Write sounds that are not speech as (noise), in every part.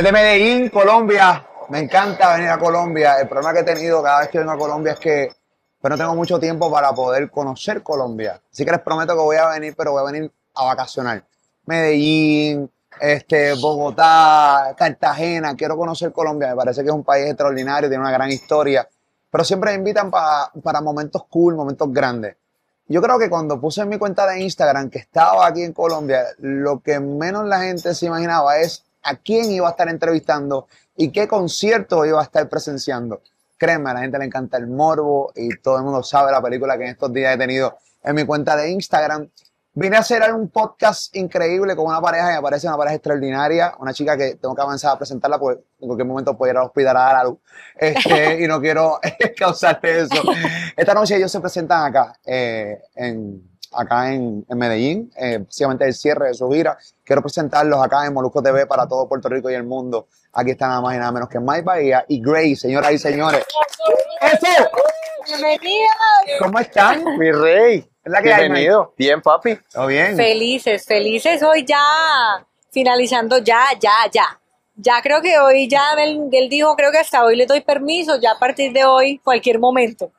Desde Medellín, Colombia. Me encanta venir a Colombia. El problema que he tenido cada vez que vengo a Colombia es que pues, no tengo mucho tiempo para poder conocer Colombia. Así que les prometo que voy a venir, pero voy a venir a vacacionar. Medellín, este, Bogotá, Cartagena. Quiero conocer Colombia. Me parece que es un país extraordinario, tiene una gran historia. Pero siempre me invitan pa- para momentos cool, momentos grandes. Yo creo que cuando puse en mi cuenta de Instagram que estaba aquí en Colombia, lo que menos la gente se imaginaba es a quién iba a estar entrevistando y qué concierto iba a estar presenciando. Créeme, a la gente le encanta el morbo y todo el mundo sabe la película que en estos días he tenido en mi cuenta de Instagram. Vine a hacer un podcast increíble con una pareja y me parece una pareja extraordinaria, una chica que tengo que avanzar a presentarla porque en cualquier momento puede ir al hospital a dar a luz este, y no quiero (laughs) causarle eso. Esta noche ellos se presentan acá, eh, en, acá en, en Medellín, eh, básicamente el cierre de su gira. Quiero presentarlos acá en Molusco TV para todo Puerto Rico y el mundo. Aquí está nada más y nada menos que Mike Bahía y Grace, señoras y señores. ¡Eso! Bienvenidos. ¿Cómo están? Mi rey. Es la que hay, Bienvenido. Bien, papi. ¿Todo bien? Felices, felices hoy ya, finalizando ya, ya, ya. Ya creo que hoy ya él, él dijo, creo que hasta hoy le doy permiso, ya a partir de hoy, cualquier momento.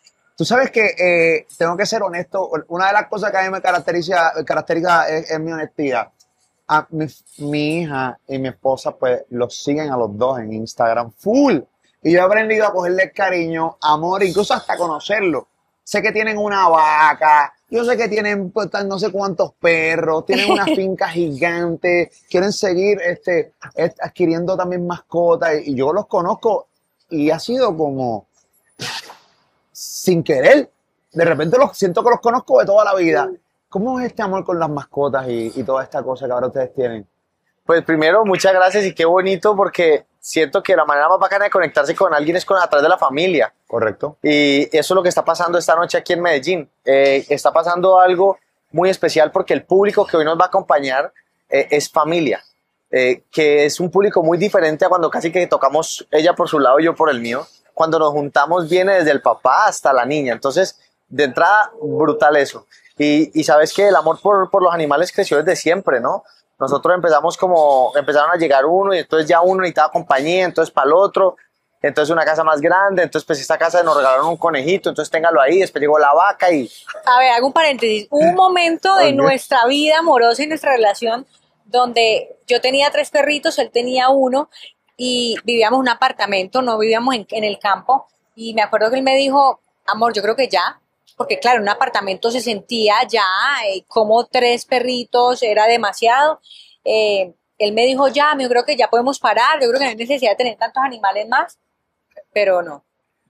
Tú sabes que eh, tengo que ser honesto. Una de las cosas que a mí me caracteriza, caracteriza es, es mi honestidad. A mi, mi hija y mi esposa, pues, los siguen a los dos en Instagram full. Y yo he aprendido a cogerle cariño, amor, incluso hasta conocerlo. Sé que tienen una vaca, yo sé que tienen pues, no sé cuántos perros, tienen una (laughs) finca gigante, quieren seguir este, est- adquiriendo también mascotas. Y yo los conozco y ha sido como sin querer. De repente los siento que los conozco de toda la vida. ¿Cómo es este amor con las mascotas y, y toda esta cosa que ahora ustedes tienen? Pues primero, muchas gracias y qué bonito porque siento que la manera más bacana de conectarse con alguien es con, a través de la familia. Correcto. Y eso es lo que está pasando esta noche aquí en Medellín. Eh, está pasando algo muy especial porque el público que hoy nos va a acompañar eh, es familia, eh, que es un público muy diferente a cuando casi que tocamos ella por su lado y yo por el mío. Cuando nos juntamos viene desde el papá hasta la niña. Entonces, de entrada, brutal eso. Y, y sabes que el amor por, por los animales creció desde siempre, ¿no? Nosotros empezamos como, empezaron a llegar uno y entonces ya uno necesitaba compañía, entonces para el otro, entonces una casa más grande, entonces pues esta casa nos regalaron un conejito, entonces téngalo ahí, después llegó la vaca y A ver, hago un paréntesis. Un (laughs) momento de nuestra vida amorosa y nuestra relación donde yo tenía tres perritos, él tenía uno y vivíamos en un apartamento, no vivíamos en, en el campo. Y me acuerdo que él me dijo, amor, yo creo que ya, porque claro, en un apartamento se sentía ya eh, como tres perritos era demasiado. Eh, él me dijo, ya, yo creo que ya podemos parar, yo creo que no hay necesidad de tener tantos animales más, pero no.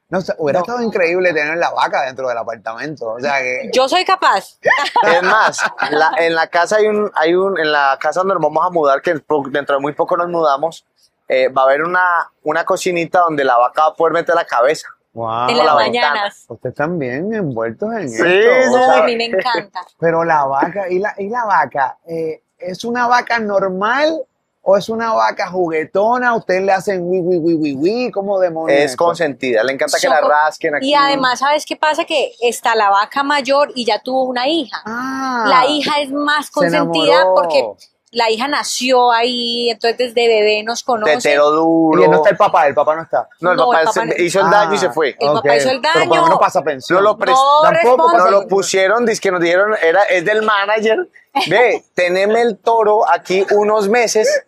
No, o sea, hubiera No. estado increíble tener la vaca dentro del apartamento. O sea que. Yo soy capaz. (laughs) es más, la- en la casa hay un, hay un, en la casa donde nos vamos a mudar, que dentro de muy poco nos mudamos, eh, va a haber una, una cocinita donde la vaca va a poder meter la cabeza. Wow. en la las mañanas. Ustedes bien envueltos en Sí, esto. sí, a mí me encanta. Pero la vaca, ¿y la, y la vaca? eh, ¿Es una vaca normal o es una vaca juguetona? ¿Ustedes le hacen wi, wi, wi, wi, wi? ¿Cómo demonios? Es consentida, le encanta que la rasquen aquí. Y además, ¿sabes qué pasa? Que está la vaca mayor y ya tuvo una hija. Ah, La hija es más se consentida porque la hija nació ahí, entonces desde bebé nos conoce. Tetero Y duro. no está el papá, el papá no está. No, el No, papá, el papá se- no- hizo el daño y se Ah, fue. El papá hizo el Pero por lo daño. menos pasa pensión. No lo No Tampoco responde. Nos lo pusieron, dice que nos dijeron, era, es del manager. (laughs) Ve, teneme el toro aquí unos meses.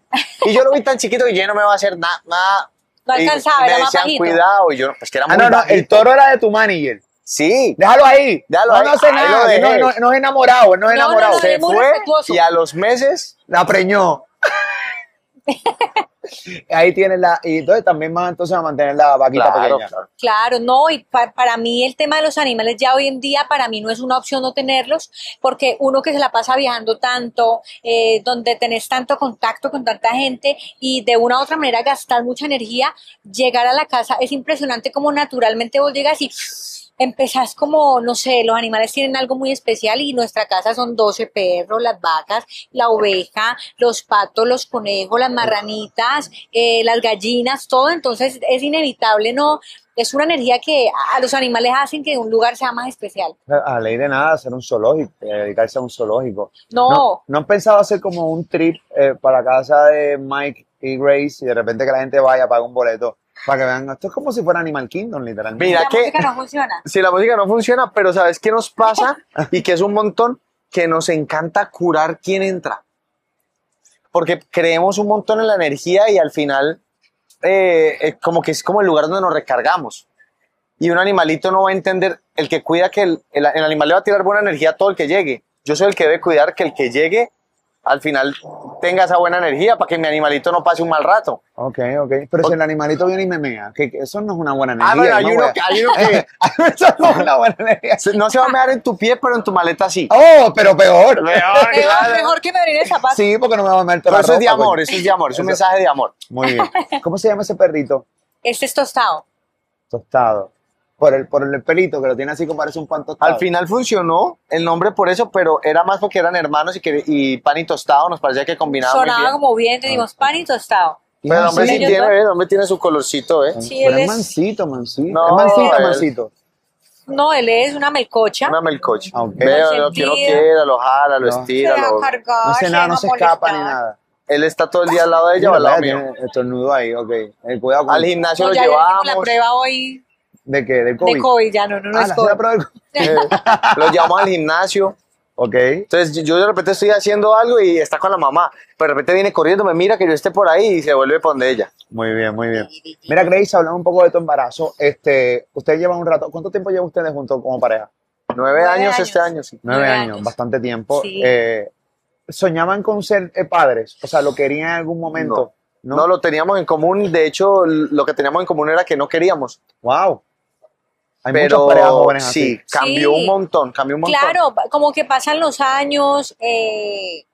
Y yo lo vi tan chiquito que yo no me va a hacer nada. nada. No Y alcanzaba, me era más decían, bajito. cuidado. Y yo, pues que era muy Ah, no, no, bajito. el toro era de tu manager. Sí. Déjalo ahí. Déjalo no, ahí. no hace Ahí nada. No, no, no es enamorado, no es No, no, enamorado. no, Se fue respetuoso. y a los meses La preñó. (laughs) Ahí tienes la. Y entonces también van entonces a mantener la vaquita Claro, pequeña. claro. Claro, no, y pa- para mí el tema de los animales ya hoy en día, para mí no es una opción no tenerlos, porque uno que se la pasa viajando tanto, eh, donde tenés tanto contacto con tanta gente y de una u otra manera gastas mucha energía, llegar a la casa es impresionante como naturalmente vos llegas y empezás como, no sé, los animales tienen algo muy especial y nuestra casa son 12 perros, las vacas, la oveja, los patos, los conejos, las marranitas, eh, las gallinas, todo, entonces es inevitable, ¿no? Es una energía que a los animales hacen que un lugar sea más especial. A ley de nada, hacer un zoológico, eh, dedicarse a un zoológico. No. ¿No han pensado hacer como un trip eh, para casa de Mike y Grace y de repente que la gente vaya, paga un boleto para que vean? Esto es como si fuera Animal Kingdom, literalmente. Mira la que- música no funciona. (laughs) Si la música no funciona, pero ¿sabes qué nos pasa? (laughs) Y que es un montón, que nos encanta curar quién entra. Porque creemos un montón en la energía y al final eh, eh, como que es como el lugar donde nos recargamos. Y un animalito no va a entender, el que cuida que el, el- el animal le va a tirar buena energía a todo el que llegue. Yo soy el que debe cuidar que el que llegue al final tenga esa buena energía para que mi animalito no pase un mal rato. Ok, ok. Pero si el animalito viene y me mea, que, que eso no es una buena Ah, energía. bueno, hay uno, que- a- hay uno que eso no es una buena energía. se- no se va a mear en tu pie, pero en tu maleta sí. Oh, pero peor. Mejor, claro. mejor que me abrir el zapato. Sí, porque no me va a meter Pero la eso es de ropa, amor, eso es de amor, es un Eso- mensaje de amor. Muy bien. ¿Cómo se llama ese perrito? Este es tostado. Tostado. Por el, por el pelito que lo tiene así como parece un pan tostado. Al final funcionó el nombre por eso, pero era más porque eran hermanos y, que, y pan y tostado nos parecía que combinaba muy Sonaba bien. como bien, te dimos pan y tostado. Pero el hombre sí ellos tiene. ¿eh? el hombre tiene su colorcito, ¿eh? Sí, pero él es mansito, mansito. No, es mansito, él- mansito. No, él es una melcocha. Una melcocha. Ah, ok. Veo lo que Consentido. quiera, lo jala, lo No. se estira. deja lo- cargar, No hace nada, no se escapa ni molestar. nada. Él está todo el día al lado de ella o al lado mío. estornudo ahí, ok. Eh, cuidado con Al gimnasio No, lo ya le hicimos la llevamos, prueba hoy ¿De qué? ¿Del COVID? de COVID, ya no, no, no Ah, es COVID. prueba (laughs) eh, lo llevamos al gimnasio. Ok. Entonces yo de repente estoy haciendo algo y está con la mamá. Pero de repente viene corriendo, me mira que yo esté por ahí y se vuelve por donde ella. Muy bien, muy bien. Mira, Grace, hablando un poco de tu embarazo. Este, usted lleva un rato. ¿Cuánto tiempo lleva ustedes juntos como pareja? Nueve, Nueve años, años. este año, sí. Nueve, Nueve años, años. bastante tiempo. Sí. Eh, ¿Soñaban con ser eh, padres? O sea, ¿lo querían en algún momento? No. lo teníamos en común. De hecho, lo que teníamos en común era que no queríamos. Wow. Hay pero muchas parejas jóvenes así. sí, cambió Sí. un montón, cambió un montón. Claro, como que pasan los años, eh,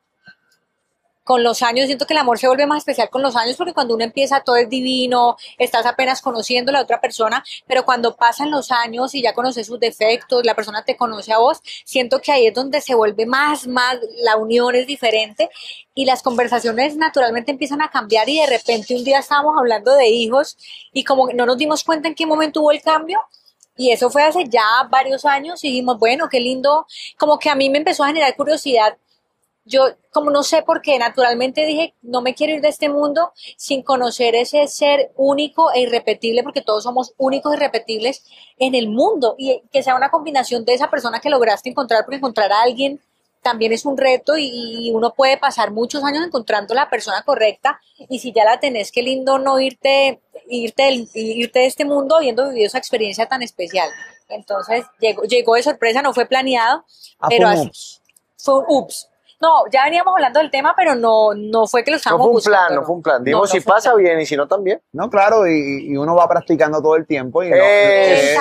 con los años siento que el amor se vuelve más especial con los años porque cuando uno empieza todo es divino, estás apenas conociendo a la otra persona, pero cuando pasan los años y ya conoces sus defectos, la persona te conoce a vos, siento que ahí es donde se vuelve más, más, la unión es diferente y las conversaciones naturalmente empiezan a cambiar y de repente un día estábamos hablando de hijos y como que no nos dimos cuenta en qué momento hubo el cambio y eso fue hace ya varios años y dijimos, bueno, qué lindo. Como que a mí me empezó a generar curiosidad. Yo, como no sé por qué, naturalmente dije, no me quiero ir de este mundo sin conocer ese ser único e irrepetible, porque todos somos únicos e irrepetibles en el mundo. Y que sea una combinación de esa persona que lograste encontrar, porque encontrar a alguien también es un reto y, y uno puede pasar muchos años encontrando la persona correcta. Y si ya la tenés, qué lindo no irte, irte, del- irte de este mundo habiendo vivido esa experiencia tan especial. Entonces llegó, llegó de sorpresa, no fue planeado, Ah, pero así- fue un ups. No, ya veníamos hablando del tema, pero no, no fue que lo No estábamos fue un buscando, plan, no fue un plan. Dimos No, no si pasa bien y si no también. No, claro, y, y uno va practicando todo el tiempo. Y no, Eh, eh,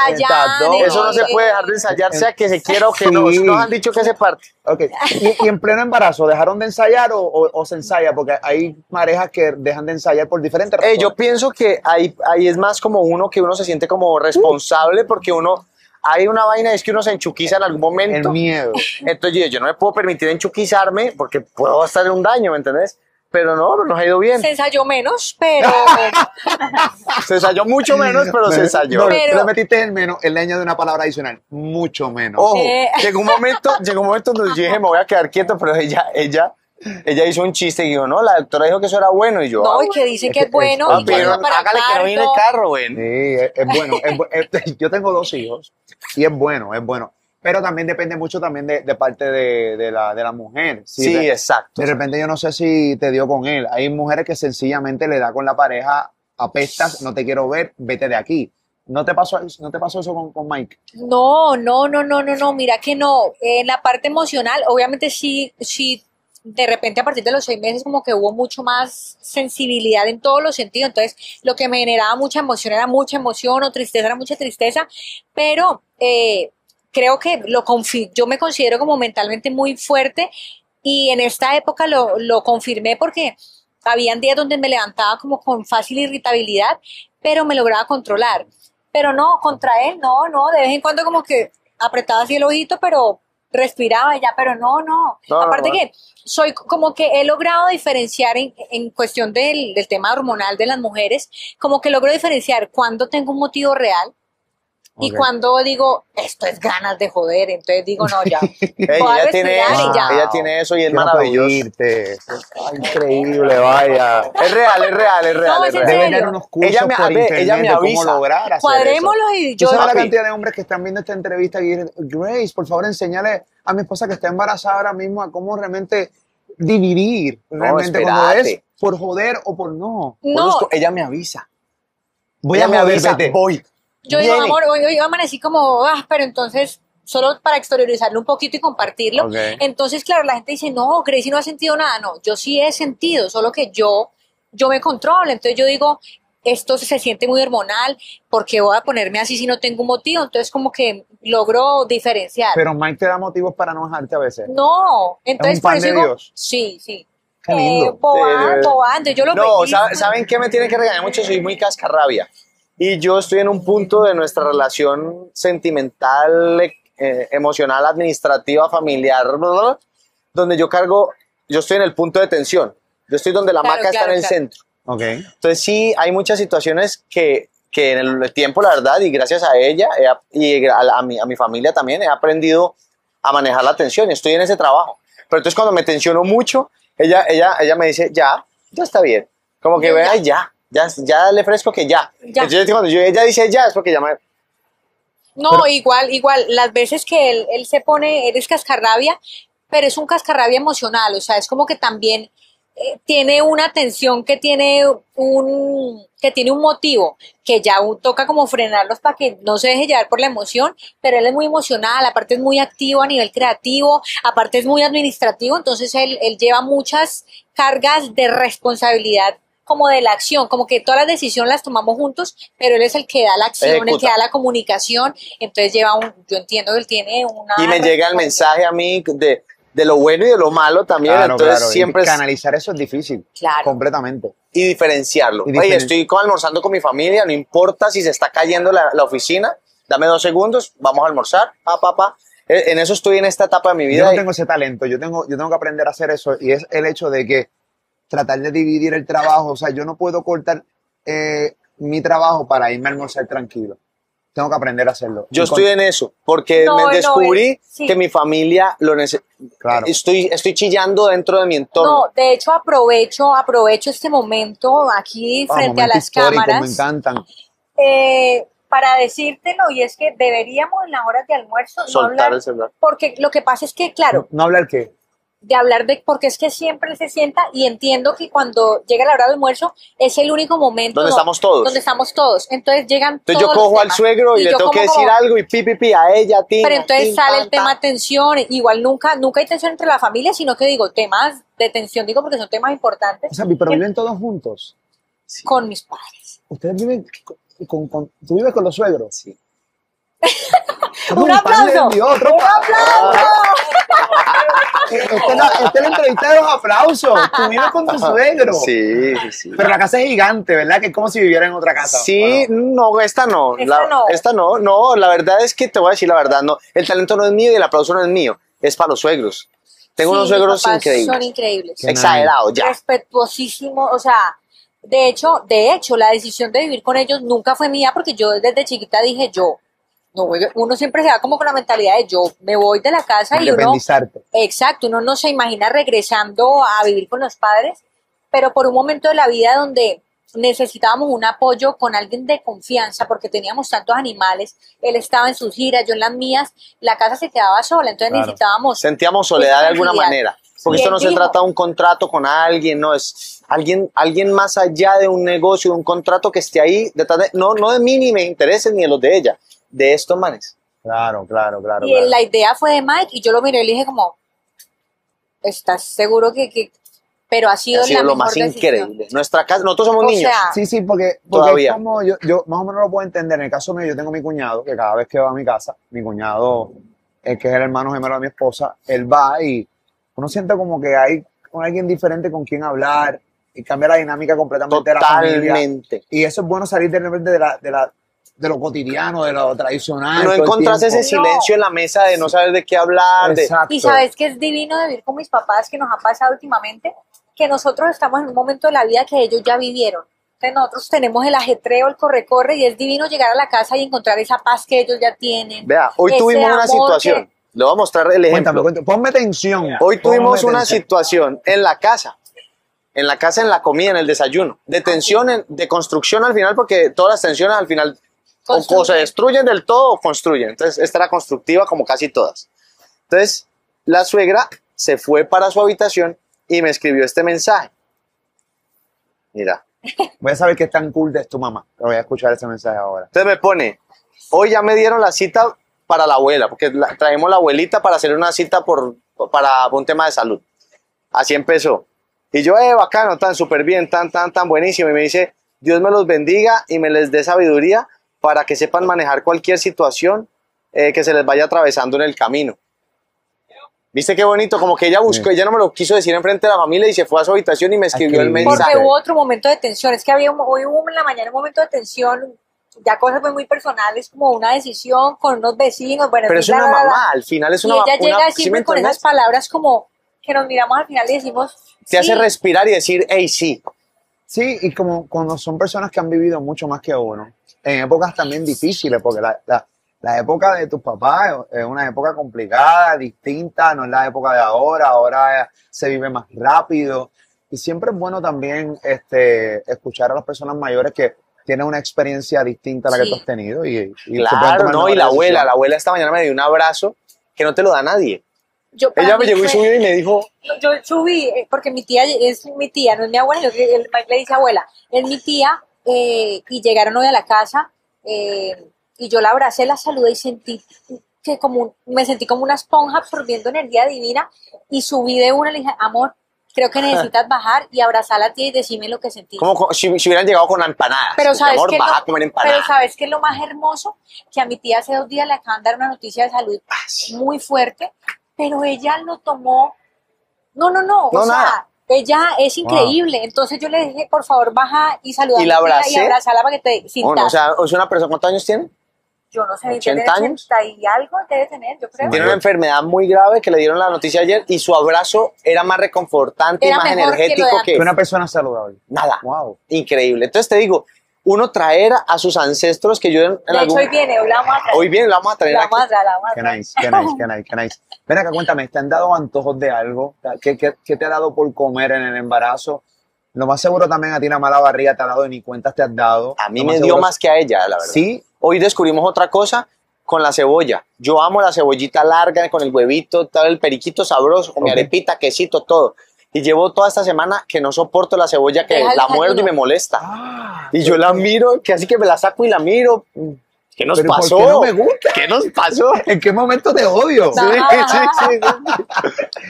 Eso no se eh, puede dejar de ensayar, sea que se quiera o que no. Sí. Nos han dicho que se parte. Ok. ¿Y, y en pleno embarazo, ¿dejaron de ensayar o, o- o se ensaya? Porque hay parejas que dejan de ensayar por diferentes Eh, razones. yo pienso que ahí, ahí es más como uno que uno se siente como responsable porque uno. Hay una vaina, es que uno se enchuquiza en algún El momento. miedo. Entonces yo, yo no me puedo permitir enchuquizarme porque puedo estar en un daño, ¿me entendés? Pero no, nos ha ido bien. Se ensayó menos, pero (laughs) Se ensayó mucho menos, pero se ensayó. No, Pero- tú le metiste el menos, él le añade una palabra adicional. Mucho menos. Ojo, Eh. (laughs) llegó un momento, llegó un momento donde yo dije, me voy a quedar quieto, pero ella, ella, ella hizo un chiste y dijo, no, la doctora dijo que eso era bueno y yo, no, ah, y que dice Es que es bueno. es- y que pero ayuda para hágale que no viene el carro, güey. Sí, es, es bueno. es bu- es- (laughs) yo tengo dos hijos y es bueno, es bueno. Pero también depende mucho también de, de parte de, de la, de la mujer. Si Sí, de, exacto. de repente yo no sé si te dio con él. Hay mujeres que sencillamente le da con la pareja, apestas, no te quiero ver, vete de aquí. ¿No te pasó, no te pasó eso con, con Mike? No, no, no, no, no, no, mira que no. En la parte emocional, obviamente sí, sí, de repente a partir de los seis meses como que hubo mucho más sensibilidad en todos los sentidos. Entonces, lo que me generaba mucha emoción era mucha emoción o tristeza era mucha tristeza, pero eh, creo que lo yo me considero como mentalmente muy fuerte y en esta época lo, lo confirmé porque habían días donde me levantaba como con fácil irritabilidad, pero me lograba controlar. Pero no, contra él, no, no, de vez en cuando como que apretaba así el ojito, pero respiraba ya, pero no, no. No, Aparte no. que soy como que he logrado diferenciar en, en cuestión del, del tema hormonal de las mujeres, como que logro diferenciar cuando tengo un motivo real y Ok. cuando digo, esto es ganas de joder, entonces digo, no, ya. (laughs) Ey, ella tiene y ya. ella tiene eso y es Quiero maravilloso. increíble, vaya. Es real, es real, es real. No, es es en real. Deben serio. dar unos cursos Ella me- por internet ella me de cómo avisa. lograr hacer Cuadrémoslo y yo ¿Tú sabes la cantidad de hombres que están viendo esta entrevista y dicen, Grace, por favor, enséñale a mi esposa que está embarazada ahora mismo a cómo realmente dividir, realmente cuando espérate. es por joder o por no. No, ella me avisa. Voy ella a me avisa, vete. voy. Yo digo, amor, hoy, hoy amanecí como, ah, pero entonces, solo para exteriorizarlo un poquito y compartirlo. Entonces, claro, la gente dice, no, Gracie no ha sentido nada. No, yo sí he sentido, solo que yo, yo me controlo. Entonces yo digo, esto se siente muy hormonal, porque voy a ponerme así si no tengo un motivo? Entonces, como que logro diferenciar. Pero Mike te da motivos para no dejarte a veces. no, entonces un por pan eso de digo, Dios. sí, sí. Qué lindo. Eh, entonces yo lo No, pellizco. ¿sabe- ¿saben qué me tiene que regañar mucho? Soy muy cascarrabia. Y yo estoy en un punto de nuestra relación sentimental, eh, emocional, administrativa, familiar, bla, bla, bla, donde yo cargo, yo estoy en el punto de tensión. Yo estoy donde la Claro, maca está claro, en el claro. centro. Ok. Entonces sí, hay muchas situaciones que, que en el tiempo, la verdad, y gracias a ella he y a, a mi, a mi familia también, he aprendido a manejar la tensión y estoy en ese trabajo. Pero entonces cuando me tensiono mucho, ella, ella, ella me dice, ya, ya está bien. Como que vea, ya. ya, ya, ya le ofrezco que ya. Ya. Entonces cuando yo, ella dice ya, es porque ya me... No, igual, igual, las veces que él, él se pone, eres cascarrabia, pero es un cascarrabia emocional, o sea, es como que también eh, tiene una tensión que tiene un, que tiene un motivo, que ya toca como frenarlos para que no se deje llevar por la emoción, pero él es muy emocional, aparte es muy activo a nivel creativo, aparte es muy administrativo, entonces él, él lleva muchas cargas de responsabilidad como de la acción, como que todas las decisiones las tomamos juntos, pero él es el que da la acción, el que Ejecuta. da la comunicación, entonces lleva un, yo entiendo que él tiene una... Y me llega el mensaje a mí de, de lo bueno y de lo malo también. Claro, entonces claro. y siempre es, canalizar eso es difícil. Claro. Completamente. y diferenciarlo. Y Oye, diferen- estoy co- almorzando con mi familia, no importa si se está cayendo la, la oficina, dame dos segundos, vamos a almorzar, pa, pa, pa. Eh, En eso estoy en esta etapa de mi Yo vida. no y- tengo ese talento, yo tengo, yo tengo que aprender a hacer eso y es el hecho de que tratar de dividir el trabajo, o sea, yo no puedo cortar eh, mi trabajo para irme a almorzar tranquilo. Tengo que aprender a hacerlo. yo estoy en eso, porque No, me no, descubrí es- sí. que mi familia lo necesita. Claro. Estoy, estoy chillando dentro de mi entorno. No, de hecho aprovecho, aprovecho este momento aquí Ah, frente a momentos las cámaras. Me encantan. eh, para decírtelo, y es que deberíamos en las horas de almuerzo no Soltar hablar, el celular. porque lo que pasa es que, claro, No hablar qué. De hablar de, porque es que siempre se sienta y entiendo que cuando llega la hora del almuerzo es el único momento Donde estamos todos. donde estamos todos. Entonces llegan Entonces yo todos los cojo al temas. suegro y, le yo tengo que decir como- algo y pi, pi, pi, a ella, a ti. Pero entonces sale el tema tensión, igual nunca, nunca hay tensión entre la familia, sino que digo, temas de tensión, digo porque son temas importantes O sea, pero viven todos juntos. con mis padres. Ustedes viven con, con- con- tú vives con los suegros. Sí. ¡Un aplauso! de Dios, otro ¡Un aplauso! Esta es la, esta es la entrevista de los aplausos. Tú vives con tu suegro. Sí, sí, sí. Pero la casa es gigante, ¿verdad? Que es como si viviera en otra casa. Sí, Bueno, no, esta no. Esta La- no. Esta no, no. La verdad es que te voy a decir la verdad, no. El talento no es mío y el aplauso no es mío. Es para los suegros. Tengo Sí, unos suegros increíbles. Son increíbles. Exagerados, ya. respetuosísimo, o sea, de hecho, de hecho, la decisión de vivir con ellos nunca fue mía porque yo desde chiquita dije yo, no, voy- uno siempre se va como con la mentalidad de yo me voy de la casa y uno, exacto, uno no se imagina regresando a vivir con los padres, pero por un momento de la vida donde necesitábamos un apoyo con alguien de confianza porque teníamos tantos animales, él estaba en sus giras, yo en las mías, la casa se quedaba sola, entonces Claro. necesitábamos Sentíamos soledad de alguna manera. Porque esto no se trata de un contrato con alguien, no, es alguien, alguien más allá de un negocio, de un contrato que esté ahí detrás de, no, no de mí ni me interese ni de los de ella, de estos manes. Claro, claro, claro. Y claro. la idea fue de Mike y yo lo miré y le dije como, ¿estás seguro que...? que-?" Pero ha sido, Ha sido la lo mejor más decisión. increíble. Nuestra casa, nosotros somos O niños. sea, Sí, sí, porque, porque Todavía. es como yo, yo más o menos lo puedo entender. En el caso mío, yo tengo mi cuñado, que cada vez que va a mi casa, mi cuñado, el que es el hermano gemelo de mi esposa, él va y uno siente como que hay con alguien diferente con quien hablar y cambia la dinámica completamente de la familia. Totalmente. Y eso es bueno salir de repente de la, de la, de lo cotidiano, de lo tradicional. No encontrás ese silencio en la mesa de no saber de qué hablar. de- Exacto. Y sabes que es divino de vivir con mis papás, que nos ha pasado últimamente, que nosotros estamos en un momento de la vida que ellos ya vivieron. Entonces nosotros tenemos el ajetreo, el corre-corre, y es divino llegar a la casa y encontrar esa paz que ellos ya tienen. Vea, hoy tuvimos una situación. que- Le voy a mostrar el ejemplo. cuéntame. Ponme tensión. Hoy tuvimos una tensión. situación en la casa. En la casa, en la comida, en el desayuno. De tensión, en- de construcción al final, porque todas las tensiones al final o- se destruyen del todo o construyen. Entonces, esta era constructiva como casi todas. Entonces, la suegra se fue para su habitación y me escribió este mensaje. Mira. (laughs) Voy a saber qué tan cool es tu mamá. Pero voy a escuchar ese mensaje ahora. Entonces me pone, hoy ya me dieron la cita para la abuela, porque la- traemos la abuelita para hacer una cita por, para un tema de salud. Así empezó. Y yo, eh, bacano, tan súper bien, tan, tan, tan buenísimo. Y me dice, Dios me los bendiga y me les dé sabiduría para que sepan manejar cualquier situación eh, que se les vaya atravesando en el camino. ¿Viste qué bonito? Como que ella buscó, Sí. ella no me lo quiso decir enfrente de la familia y se fue a su habitación y me escribió el mensaje. Porque hubo otro momento de tensión. Es que había un- hoy hubo en la mañana un momento de tensión, ya cosas muy, personales, como una decisión con unos vecinos. Bueno, Pero es una mamá, al final es Y una ella una- llega ¿sí me siempre con esas palabras como que nos miramos al final y decimos. Te hace sí, respirar y decir, hey, sí. Sí, y como cuando son personas que han vivido mucho más que uno, en épocas también difíciles, porque la, la, la época de tus papás es una época complicada, distinta, no es la época de ahora, ahora se vive más rápido. Y siempre es bueno también este, escuchar a las personas mayores que tienen una experiencia distinta a la que Sí. tú has tenido. Y, y Claro, no, y la abuela, la abuela esta mañana me dio un abrazo que no te lo da nadie. yo Ella me llegó y subió y me dijo, Yo subí, eh, porque mi tía es mi tía, no es mi abuela, yo que- el Mike le dice abuela, es mi tía, eh, y llegaron hoy a la casa, eh, y yo la abracé, la saludé y sentí que como, me sentí como una esponja absorbiendo energía divina, y subí de una y le dije, amor, creo que (laughs) necesitas bajar y abrazar a la tía y decirme lo que sentí. como co- si, si hubieran llegado con empanadas. Pero Porque, sabes amor, que comer empanadas. pero sabes que es lo más hermoso que a mi tía hace dos días le acaban de dar una noticia de salud Ah, muy fuerte, pero ella lo tomó. No, no, no. No, o sea, nada. Ella es increíble. Entonces yo le dije, por favor, baja y saluda Y la abracé. y abrazala para que te Bueno, sintas. o sea, es una persona, ¿cuántos años tiene? yo no sé, 80 tiene años. 80 y algo debe tener, yo creo. Tiene una enfermedad muy grave que le dieron la noticia ayer y su abrazo era más reconfortante y más energético que, Que una persona saludable. nada. Wow. Increíble. Entonces te digo, uno traer a sus ancestros que yo en, en De hecho, algún... hoy viene, hoy la vamos a traer. Hoy bien, la vamos a traer La aquí. vamos a traer, la vamos a Qué nice, qué nice, qué nice, qué nice. Ven acá, cuéntame, ¿te han dado antojos de algo? ¿Qué, qué, qué te ha dado por comer en el embarazo? Lo más seguro también a ti la mala barriga te ha dado y ni cuentas te has dado. A mí me dio seguro- más que a ella, la verdad. Sí, Hoy descubrimos otra cosa con la cebolla. Yo amo la cebollita larga con el huevito, todo el periquito sabroso, con mi Ok. arepita, quesito, todo. Y llevo toda esta semana que no soporto la cebolla, que Deja la muerdo y me molesta. Ah, y yo la miro, que así que me la saco y la miro. ¿Qué nos Pero ¿por pasó? qué no me gusta? ¿Qué nos pasó? (laughs) ¿En qué momento te odio? (laughs) Sí.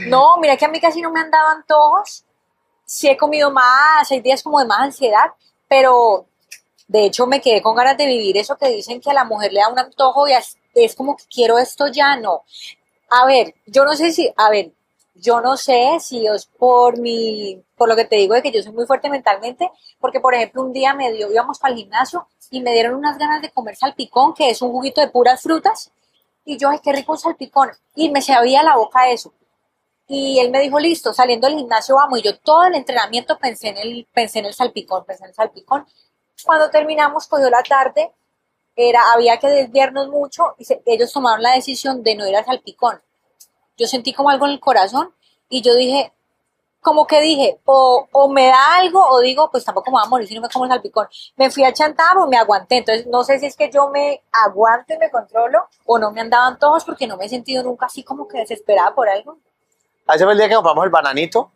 No, mira que a mí casi no me han dado antojos. Sí he comido más, hay días como de más ansiedad, pero de hecho me quedé con ganas de vivir eso que dicen que a la mujer le da un antojo y es como que quiero esto ya, no. A ver, yo no sé si, a ver, yo no sé si es por mi, por lo que te digo de que yo soy muy fuerte mentalmente, porque por ejemplo un día me dio, íbamos el gimnasio y me dieron unas ganas de comer salpicón, que es un juguito de puras frutas, y yo, ay, qué rico un salpicón, y me sabía la boca eso. Y él me dijo, listo, saliendo del gimnasio vamos. Y yo todo el entrenamiento pensé en el, pensé en el salpicón, pensé en el salpicón. Cuando terminamos, cogió la tarde, era, había que desviarnos mucho y ellos tomaron la decisión de no ir al salpicón. Yo sentí como algo en el corazón y yo dije, como que dije, o, o me da algo o digo, pues tampoco me voy a morir si no me como el salpicón. Me fui a chantar o me aguanté. Entonces, no sé si es que yo me aguanto y me controlo o no me han dado antojos porque no me he sentido nunca así como que desesperada por algo. Ese fue el día que compramos el bananito.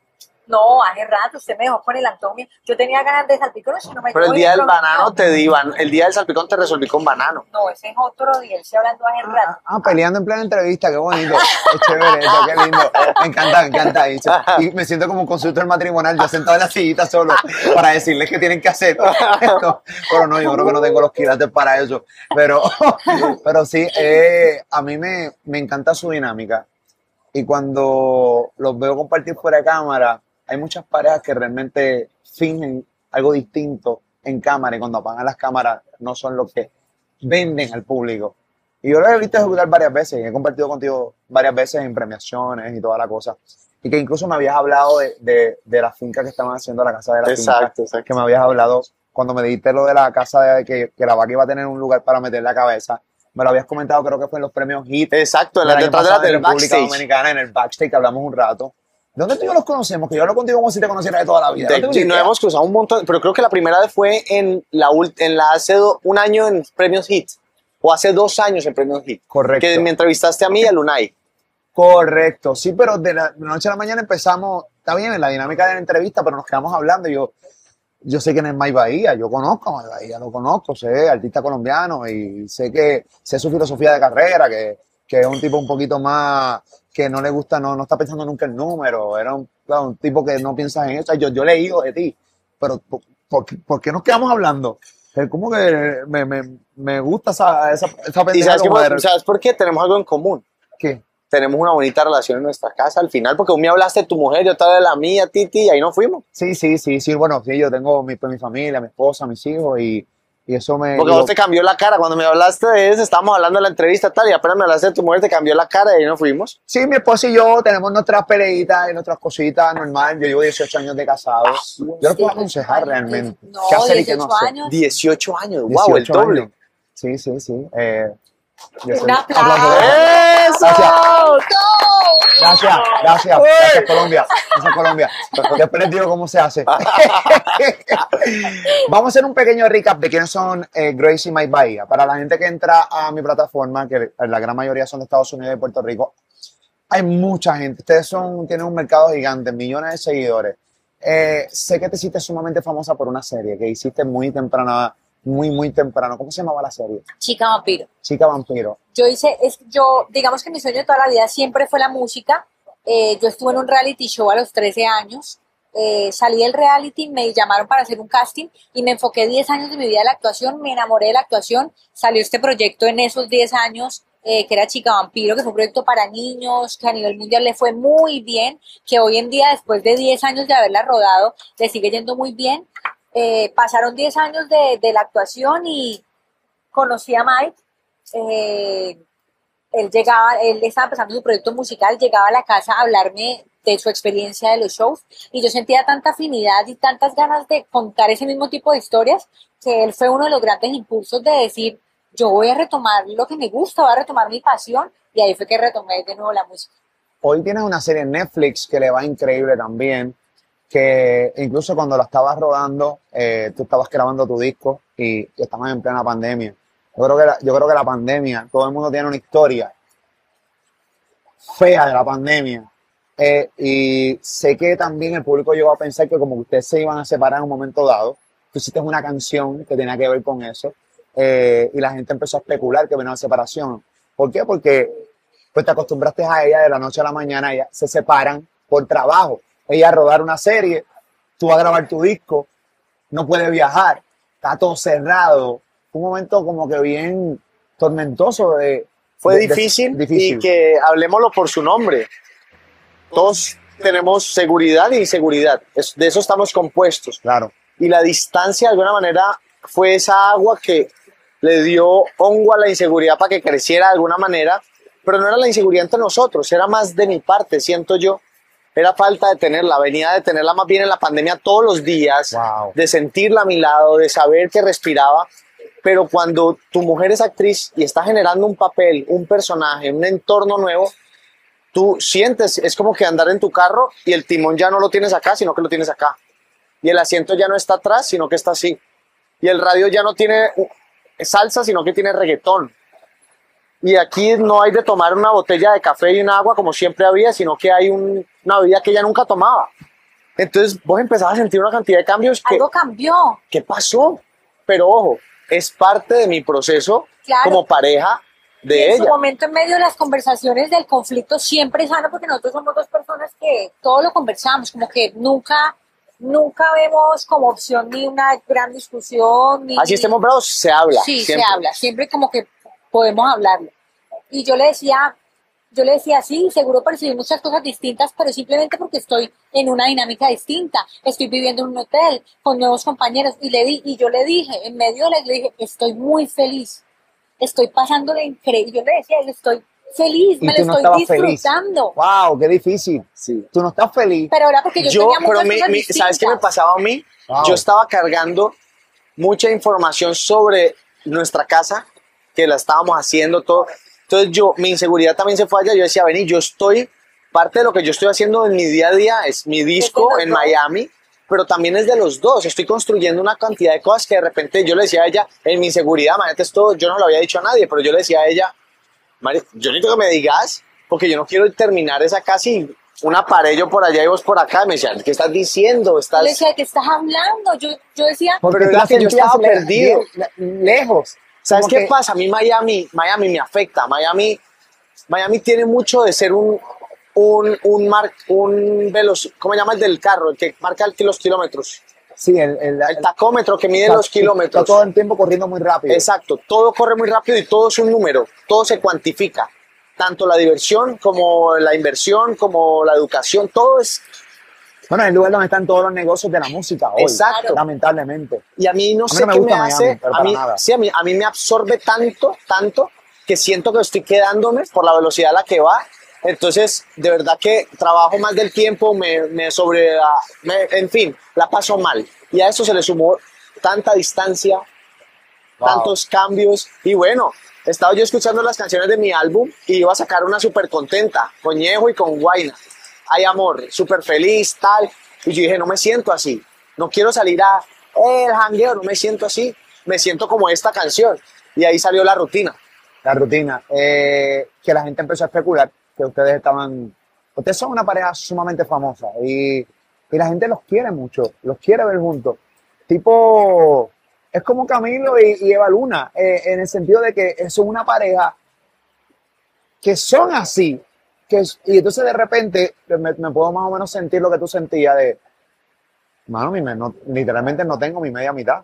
No, hace rato usted me dejó con el antojo. Yo tenía ganas de salpicón, si no me Pero el día del banano te di, ban- el día del salpicón te resolví con banano. No, ese es otro día, él estoy hablando hace rato. Ah, peleando en plena entrevista, qué bonito. Qué chévere eso, qué lindo. Me encanta, me encanta. Y, y me siento como un consultor matrimonial, yo sentado en la sillita solo para decirles qué tienen que hacer. No, (laughs) pero no, yo creo que no tengo los quilates para eso. Pero, pero sí, eh, a mí me, me encanta su dinámica. Y cuando los veo compartir fuera de cámara, hay muchas parejas que realmente fingen algo distinto en cámara y cuando apagan las cámaras no son lo que venden al público. Y yo lo he visto ejecutar varias veces, y he compartido contigo varias veces en premiaciones y toda la cosa. Y que incluso me habías hablado de, de, de la finca que estaban haciendo, la casa de la finca. Exacto, exacto. Que me habías hablado cuando me dijiste lo de la casa de que, que la vaca iba a tener un lugar para meter la cabeza. Me lo habías comentado, creo que fue en los premios HIT. Exacto, en la detrás de la en del República backstage. Dominicana, en el backstage, que hablamos un rato. ¿Dónde tú y yo los conocemos? Que yo hablo contigo como si te conociera de toda la vida. No sí, nos hemos cruzado un montón, pero creo que la primera vez fue en la, en la hace do- un año en Premios Hit, o hace dos años en Premios Hit. Correcto. Que me entrevistaste a mí y a Lunay. Correcto, sí, pero de la, noche a la mañana empezamos, está bien, en la dinámica de la entrevista, pero nos quedamos hablando. y Yo, yo sé quién es Mike Bahía, yo conozco a Mike Bahía, lo conozco, sé, artista colombiano y sé que sé su filosofía de carrera, que, que es un tipo un poquito más que no le gusta, no, no está pensando nunca el número, era un, claro, un tipo que no piensa en eso. Yo, yo leído de ti, pero ¿por, por qué- por qué nos quedamos hablando? Como que me, me, me gusta esa, esa, esa ¿Y sabes, de- ¿sabes por qué? Tenemos algo en común. ¿qué? Tenemos una bonita relación en nuestra casa al final, porque un me hablaste de tu mujer, yo estaba de la mía, Titi, y ahí nos fuimos. Sí, sí, sí, sí. Bueno, sí, yo tengo mi, pues, mi familia, mi esposa, mis hijos y, y eso me... Porque digo, vos te cambió la cara. Cuando me hablaste de eso, estábamos hablando de la entrevista tal, y apenas me hablaste de tu mujer, te cambió la cara y ahí nos fuimos. Sí, mi esposa y yo tenemos nuestras peleitas y nuestras cositas normal. Yo llevo 18 años de casado. Yo les puedo 18 aconsejar realmente No, qué hacer y qué no 18 hacer. años. 18 años, wow, el 18 doble. años. Sí, sí, sí. Eh, yo Un aplauso. ¡Eso! Gracias, gracias, gracias Colombia, gracias Colombia. Después les digo cómo se hace. (laughs) Vamos a hacer un pequeño recap de quiénes son eh, Grace y Mike Bahía. Para la gente que entra a mi plataforma, que la gran mayoría son de Estados Unidos y Puerto Rico, hay mucha gente. Ustedes son, tienen un mercado gigante, millones de seguidores. Eh, sé que te hiciste sumamente famosa por una serie que hiciste muy temprana, muy, muy temprano. ¿Cómo se llamaba la serie? Chica vampiro. Chica Vampiro. Yo hice, es, yo, digamos que mi sueño de toda la vida siempre fue la música. Eh, yo estuve en un reality show a los 13 años. Eh, salí del reality, me llamaron para hacer un casting y me enfoqué 10 años de mi vida en la actuación, me enamoré de la actuación. Salió este proyecto en esos 10 años, eh, que era Chica Vampiro, que fue un proyecto para niños, que a nivel mundial le fue muy bien, que hoy en día, después de 10 años de haberla rodado, le sigue yendo muy bien. Eh, pasaron 10 años de, la actuación y conocí a Mike. eh, él llegaba, él estaba empezando su proyecto musical, llegaba a la casa a hablarme de su experiencia de los shows y yo sentía tanta afinidad y tantas ganas de contar ese mismo tipo de historias que él fue uno de los grandes impulsos de decir, yo voy a retomar lo que me gusta, voy a retomar mi pasión y ahí fue que retomé de nuevo la música. Hoy tienes una serie en Netflix que le va increíble también, que incluso cuando la estabas rodando, eh, tú estabas grabando tu disco y, y en plena pandemia. Yo creo, que la, yo creo que la pandemia, todo el mundo tiene una historia fea de la pandemia. Eh, y sé que también el público llegó a pensar que como ustedes se iban a separar en un momento dado, tú hiciste una canción que tenía que ver con eso eh, y la gente empezó a especular que venía una separación. ¿Por qué? Porque pues te acostumbraste a ella de la noche a la mañana, ella se separan por trabajo. Ella a rodar una serie, tú vas a grabar tu disco, no puede viajar, está todo cerrado. Un momento como que bien tormentoso de... Fue de- de- difícil, difícil. y que hablemoslo por su nombre. Todos tenemos seguridad e inseguridad. Es- de eso estamos compuestos. Claro, Y la distancia, de alguna manera, fue esa agua que le dio hongo a la inseguridad para que creciera de alguna manera. Pero no era la inseguridad entre nosotros, era más de mi parte, siento yo. Era falta de tenerla, venía de tenerla más bien en la pandemia todos los días, Wow. de sentirla a mi lado, de saber que respiraba. Pero cuando tu mujer es actriz y está generando un papel, un personaje, un entorno nuevo, tú sientes, es como que andar en tu carro y el timón ya no lo tienes acá, sino que lo tienes acá. Y el asiento ya no está atrás, sino que está así. Y el radio ya no tiene salsa, sino que tiene reggaetón. Y aquí no hay de tomar una botella de café y un agua como siempre había, sino que hay un- una bebida que ella nunca tomaba. Entonces vos empezás a sentir una cantidad de cambios que, Algo cambió. ¿qué pasó? Pero ojo, es parte de mi proceso Claro. como pareja Y de en su momento, en medio de las conversaciones del conflicto, siempre es sano porque nosotros somos dos personas que todo lo conversamos, como que nunca, nunca vemos como opción ni una gran discusión. Ni, Así estemos bravos, se habla. Sí, siempre. se habla, siempre como que podemos hablarlo. Y yo le decía, yo le decía, sí, seguro percibí muchas cosas distintas, pero simplemente porque estoy en una dinámica distinta. Estoy viviendo en un hotel con nuevos compañeros y le di, y yo le dije, en medio de la, le dije, estoy muy feliz estoy pasando de increíble. Yo le decía, estoy feliz, Y me lo no estoy feliz. disfrutando. Wow, qué difícil. Sí. Tú no estás feliz. Pero ahora porque yo, Yo, tenía pero muchas mi- ¿sabes qué me pasaba a mí? Wow. Yo estaba cargando mucha información sobre nuestra casa, que la estábamos haciendo todo. Entonces yo, mi inseguridad también se fue allá. Yo decía, vení, yo estoy, parte de lo que yo estoy haciendo en mi día a día es mi disco en dos. Miami, pero también es de los dos. Estoy construyendo una cantidad de cosas que de repente yo le decía a ella, en mi inseguridad, imagínate esto, yo no lo había dicho a nadie, pero yo le decía a ella, yo necesito que me digas, porque yo no quiero terminar esa casa y un aparello por allá y vos por acá. Y me decían, ¿qué estás diciendo? Estás... le decía, ¿de qué estás hablando? Yo, yo decía, Porque Pero la que yo estaba le- perdido. le- lejos. ¿Sabes qué que- pasa? A mí Miami, Miami me afecta. Miami, Miami tiene mucho de ser un, un, un, mar, un veloz, ¿cómo se llama el del carro? El que marca los kilómetros. Sí, el, el, El tacómetro que mide los kilómetros. Está todo el tiempo corriendo muy rápido. Exacto, todo corre muy rápido y todo es un número, todo se cuantifica. Tanto la diversión como la inversión, como la educación, todo es... Bueno, es el lugar donde están todos los negocios de la música hoy. Exacto. Lamentablemente. Y a mí no A mí sé no me qué me Miami, hace, pero a mí, nada. sí, a mí, a mí me absorbe tanto, tanto, que siento que estoy quedándome por la velocidad a la que va. Entonces, de verdad que trabajo más del tiempo, me, me sobre, ah, me- en fin, la paso mal. Y a eso se le sumó tanta distancia, Wow. tantos cambios. Y bueno, estaba yo escuchando las canciones de mi álbum y iba a sacar una súper contenta, con Ñejo y con Guaina. Hay amor, súper feliz, tal. Y yo dije, no me siento así. No quiero salir a "Eh, el jangueo, no me siento así. Me siento como esta canción. Y ahí salió la rutina. La rutina. Eh, que la gente empezó a especular que ustedes estaban. Ustedes son una pareja sumamente famosa y, y la gente los quiere mucho, los quiere ver juntos. Tipo, es como Camilo y, Eva Luna, eh, en el sentido de que son una pareja que son así. Que, y entonces de repente me, me puedo más o menos sentir lo que tú sentías de, mano, mi me- no- literalmente no tengo mi media mitad.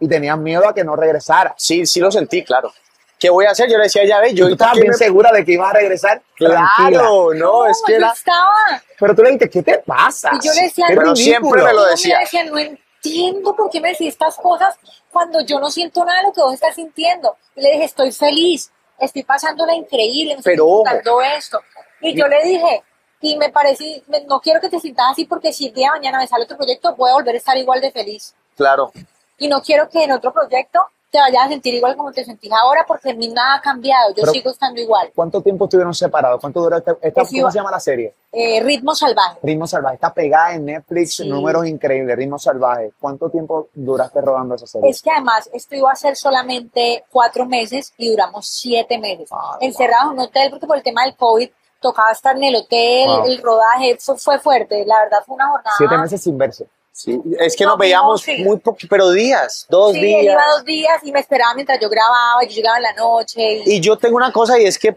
Y tenías miedo a que no regresara. Sí, sí lo sentí, claro. ¿Qué voy a hacer? Yo le decía, ya ve, yo ¿qué bien me- segura de que ibas a regresar. tranquila. Claro, no, es que yo era... estaba. Pero tú le dijiste, ¿qué te pasa? Y yo le decía, Pero siempre me lo Yo decía. me decía, no entiendo por qué me decís estas cosas cuando yo no siento nada de lo que vos estás sintiendo. Y le dije, estoy feliz, estoy pasándola increíble, me estoy Pero ojo. esto. Y yo le dije, y me parecí, me- no quiero que te sientas así porque si el día de mañana me sale otro proyecto, voy a volver a estar igual de feliz. Claro. Y no quiero que en otro proyecto te vayas a sentir igual como te sentís ahora porque en mí nada ha cambiado, yo Pero- sigo estando igual. ¿Cuánto tiempo estuvieron separados? ¿Cuánto duró esta, esta- Pues ¿Cómo se llama la serie? Eh, ritmo salvaje. Ritmo Salvaje. Está pegada en Netflix, Sí. números increíbles. Ritmo Salvaje. ¿Cuánto tiempo duraste rodando esa serie? Es que además esto iba a ser solamente cuatro meses y duramos siete meses. Wow. Encerrados en un hotel porque por el tema del COVID tocaba estar en el hotel, Wow. el rodaje fue, fue fuerte. La verdad fue una jornada. Siete meses sin verse. Sí, es que No, nos veíamos no, sí. muy poco, pero días, dos Sí, días. él iba dos días y me esperaba mientras yo grababa, y yo llegaba en la noche. Y, Y yo tengo una cosa y es que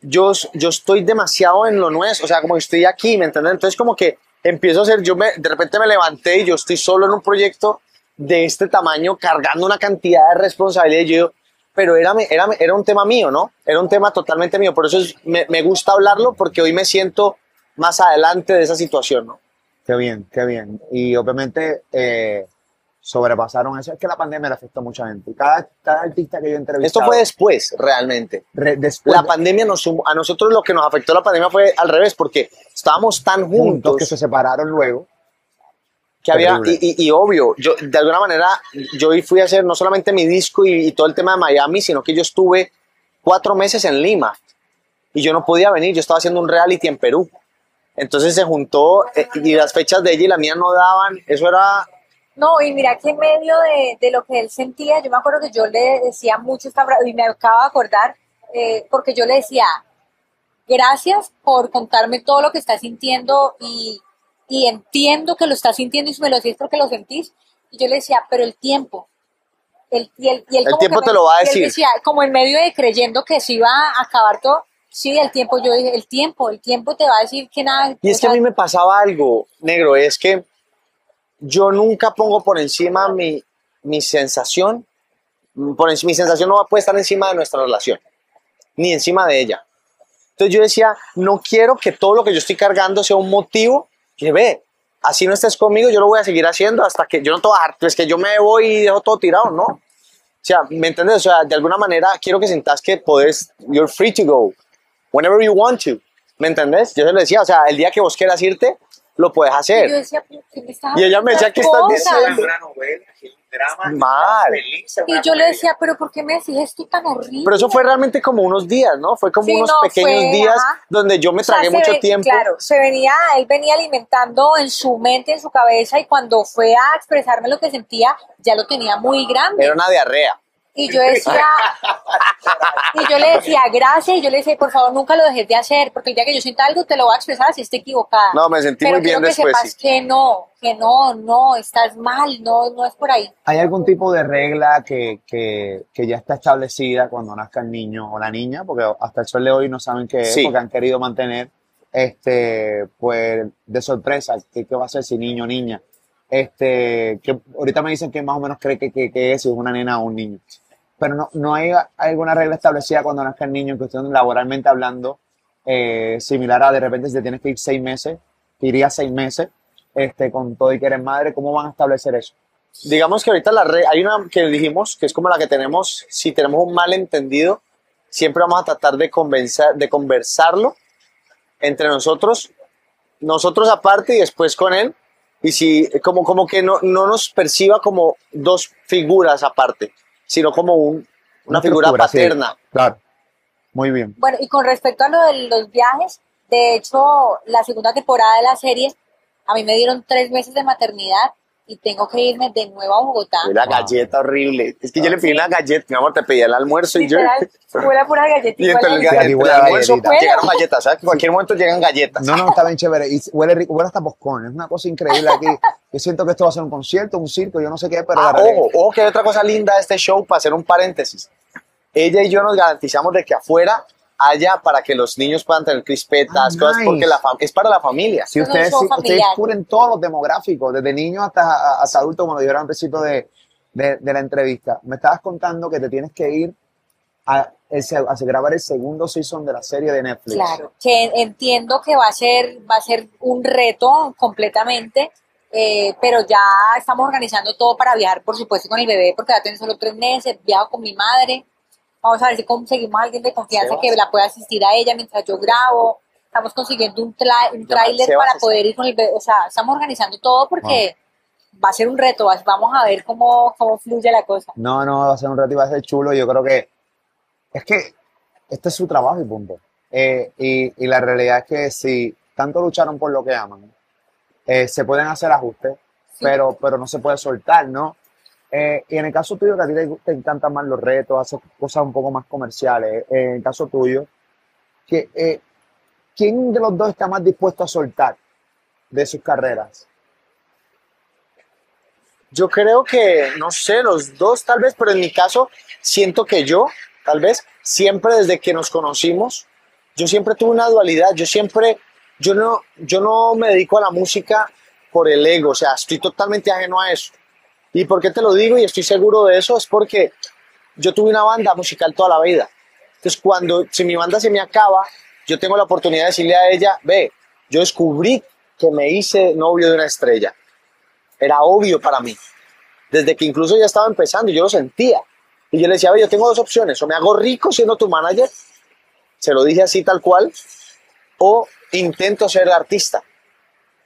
yo, yo estoy demasiado en lo nuestro, o sea, como que estoy aquí, ¿me entiendes? Entonces como que empiezo a hacer, yo me, de repente me levanté y yo estoy solo en un proyecto de este tamaño, cargando una cantidad de responsabilidad. Y yo digo, pero era, era, era un tema mío, ¿no? Era un tema totalmente mío. Por eso es- me, me gusta hablarlo porque hoy me siento más adelante de esa situación, ¿no? Qué bien, qué bien. Y obviamente eh, sobrepasaron eso. Es que la pandemia le afectó a mucha gente. Cada, cada artista que yo he entrevistado. Esto fue después, realmente. re- después La de- pandemia nos a nosotros lo que nos afectó la pandemia fue al revés, porque estábamos tan juntos juntos que se separaron luego. Que había, y, y- y obvio, yo de alguna manera, yo fui a hacer no solamente mi disco y, y todo el tema de Miami, sino que yo estuve cuatro meses en Lima y yo no podía venir, yo estaba haciendo un reality en Perú. Entonces se juntó eh, y las fechas de ella y la mía no daban, eso era, No, y mira que en medio de, de lo que él sentía, yo me acuerdo que yo le decía mucho esta frase, y me acabo de acordar, eh, porque yo le decía, gracias por contarme todo lo que estás sintiendo y, y entiendo que lo estás sintiendo y me lo decís porque lo sentís. Y yo le decía, pero el tiempo. El, y él, y él El como tiempo te me- lo va a decir. decía, como en medio de creyendo que se iba a acabar todo. Sí, el tiempo, yo dije, el tiempo, el tiempo te va a decir que nada. Y es que a mí me pasaba algo, negro, es que yo nunca pongo por encima mi, mi sensación, por enci- mi sensación no puede estar encima de nuestra relación, ni encima de ella. Entonces yo decía, no quiero que todo lo que yo estoy cargando sea un motivo que ve, así no estés conmigo, yo lo voy a seguir haciendo hasta que yo no te voy a dejar, es que yo me voy y dejo todo tirado, no. sea, ¿me entiendes? O sea, de alguna manera quiero que sientas que podés, you're free to go, whenever you want to. ¿Me entendés? Yo se lo decía, o sea, el día que vos quieras irte, lo puedes Y yo hacer. decía, ¿por qué me estás Y ella me decía, ¿qué estás diciendo? Drama. Mal. Feliz, Y yo le decía, ¿pero por qué me decís esto tan horrible? Pero eso fue realmente como unos días, ¿no? Fue como Sí, unos no, pequeños fue, días ajá. donde yo me O sea, tragué se mucho ve- tiempo. Claro, se venía, él venía alimentando en su mente, en su cabeza, y cuando fue a expresarme lo que sentía, ya lo tenía muy grande. Era una diarrea. Y yo decía, y yo le decía, gracias, y yo le decía, por favor, nunca lo dejes de hacer, porque el día que yo sienta algo, te lo voy a expresar si esté equivocada. No, me sentí Pero muy bien que después. sepas sí. que no, que no, no, estás mal, no, no es por ahí. ¿Hay algún tipo de regla que, que, que ya está establecida cuando nazca el niño o la niña? Porque hasta el sol de hoy no saben qué es, Sí. porque han querido mantener este, pues, de sorpresa qué, qué va a ser si niño o niña. Este, que ahorita me dicen que más o menos cree que, que, que es, si es una nena o un niño. Pero no, no hay alguna regla establecida cuando nazca el niño en cuestión laboralmente hablando, eh, similar a de repente si te tienes que ir seis meses, te irías seis meses, este, con todo y que eres madre, ¿cómo van a establecer eso? Digamos que ahorita la re- hay una que dijimos que es como la que tenemos, si tenemos un malentendido, siempre vamos a tratar de, convencer, de conversarlo entre nosotros, nosotros aparte y después con él, y si como, como que no, no nos perciba como dos figuras aparte, sino como un, una, figura sí. paterna. Claro. Muy bien. Bueno, y con respecto a lo de los viajes, de hecho, la segunda temporada de la serie, a mí me dieron tres meses de maternidad y tengo que irme de nuevo a Bogotá. Wow. galleta horrible. Es que yo le pedí una galleta, mi amor, te pedí el almuerzo y yo... Fue la pura galletita. (laughs) Y entre el, entre el huele a almuerzo galletita. llegaron galletas, ¿sabes? Que en cualquier momento llegan galletas. No, no, está bien chévere. Y huele rico, huele hasta poscón. Es una cosa increíble aquí. Yo siento que esto va a ser un concierto, un circo, yo no sé qué, pero Ah, la ojo, ojo, que hay otra cosa linda de este show, para hacer un paréntesis. Ella y yo nos garantizamos de que afuera haya para que los niños puedan tener crispetas, Ah, cosas, nice. porque la es para la familia. Si ustedes, si- ustedes cubren todos los demográficos, desde niños hasta, hasta adultos, como lo dijeron al principio de, de, de la entrevista. Me estabas contando que te tienes que ir a, ese- a grabar el segundo season de la serie de Netflix. Claro, que entiendo que va a ser, va a ser un reto completamente, eh, pero ya estamos organizando todo para viajar, por supuesto, con el bebé, porque va a tener solo tres meses, viajo con mi madre, vamos a ver si conseguimos a alguien de confianza Sebas. que la pueda asistir a ella mientras yo grabo, estamos consiguiendo un, tra- un tráiler para poder ir con el bebé, o sea, estamos organizando todo porque va a ser un reto, va- vamos a ver cómo, cómo fluye la cosa. No, no, va a ser un reto y va a ser chulo. Yo creo que es que este es su trabajo y punto. Eh, y, y la realidad es que si tanto lucharon por lo que aman, eh, se pueden hacer ajustes, Sí. pero, pero no se puede soltar, ¿no? Eh, y en el caso tuyo, que a ti te, te encantan más los retos, haces cosas un poco más comerciales, eh, en el caso tuyo, que, eh, ¿quién de los dos está más dispuesto a soltar de sus carreras? Yo creo que, no sé, los dos tal vez, pero en mi caso siento que yo, tal vez, siempre desde que nos conocimos, yo siempre tuve una dualidad, yo siempre, yo no, yo no me dedico a la música por el ego, o sea, estoy totalmente ajeno a eso. ¿Y por qué te lo digo y estoy seguro de eso? Es porque yo tuve una banda musical toda la vida. Entonces, cuando, si mi banda se me acaba, yo tengo la oportunidad de decirle a ella, ve, yo descubrí que me hice novio de una estrella. Era obvio para mí. Desde que incluso ya estaba empezando, yo lo sentía. Y yo le decía, ve, yo tengo dos opciones, o me hago rico siendo tu manager, se lo dije así tal cual, o intento ser artista.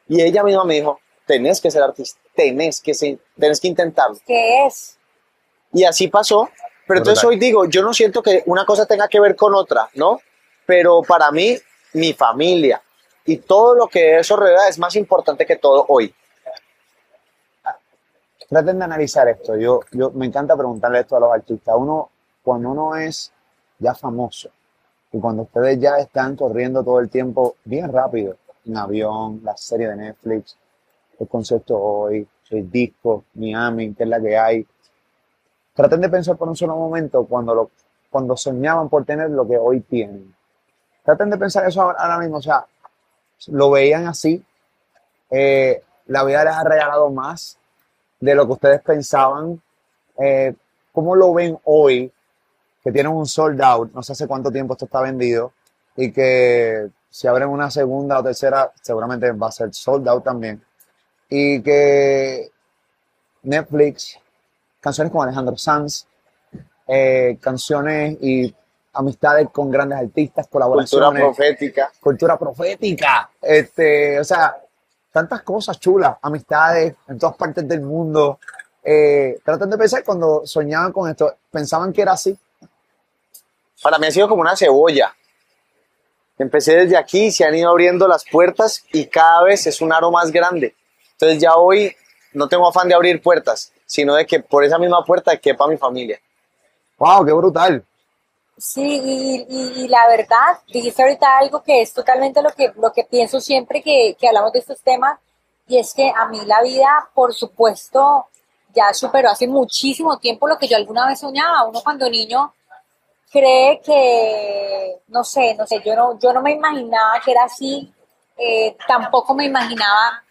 Y ella misma me dijo, tenés que ser artista, tenés que, ser- tenés que intentarlo. ¿Qué es? Y así pasó. Pero entonces hoy digo, yo no siento que una cosa tenga que ver con otra, ¿no? Pero para mí, mi familia y todo lo que eso rodea es más importante que todo hoy. Traten de analizar esto. Yo, yo me encanta preguntarle esto a los artistas. Uno, cuando uno es ya famoso y cuando ustedes ya están corriendo todo el tiempo bien rápido, en avión, la serie de Netflix, el concierto hoy, el disco, Miami, que es la que hay. Traten de pensar por un solo momento cuando, lo, cuando soñaban por tener lo que hoy tienen. Traten de pensar eso ahora mismo. O sea, lo veían así. eh, la vida les ha regalado más de lo que ustedes pensaban. Eh, ¿Cómo lo ven hoy? Que tienen un sold out, no sé hace cuánto tiempo esto está vendido, y que si abren una segunda o tercera, seguramente va a ser sold out también. Y que Netflix, canciones como Alejandro Sanz, eh, canciones y amistades con grandes artistas, Cultura colaboraciones, profética. cultura profética, este, o sea, tantas cosas chulas, amistades en todas partes del mundo. Eh, traten de pensar cuando soñaban con esto, pensaban que era así. Para mí ha sido como una cebolla. Empecé desde aquí se han ido abriendo las puertas y cada vez es un aro más grande. Entonces ya hoy no tengo afán de abrir puertas, sino de que por esa misma puerta quepa mi familia. ¡Wow! ¡Qué brutal! Sí, y, y- y la verdad, dijiste ahorita algo que es totalmente lo que, lo que pienso siempre que, que hablamos de estos temas, y es que a mí la vida, por supuesto, ya superó hace muchísimo tiempo lo que yo alguna vez soñaba. Uno cuando niño cree que, no sé, no sé, yo no, yo no me imaginaba que era así, eh, tampoco me imaginaba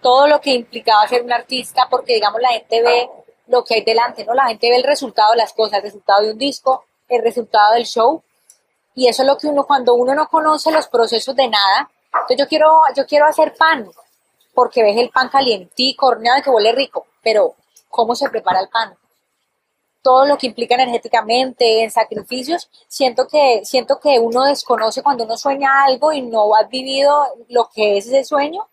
todo lo que implicaba ser un artista, porque digamos la gente ve lo que hay delante, ¿no? La gente ve el resultado de las cosas, el resultado de un disco, el resultado del show, y eso es lo que uno, cuando uno no conoce los procesos de nada, entonces yo quiero, yo quiero hacer pan, porque ves el pan calientico, horneado que huele rico, pero ¿cómo se prepara el pan? todo lo que implica energéticamente, en sacrificios, siento que, siento que uno desconoce cuando uno sueña algo y no ha vivido lo que es ese sueño,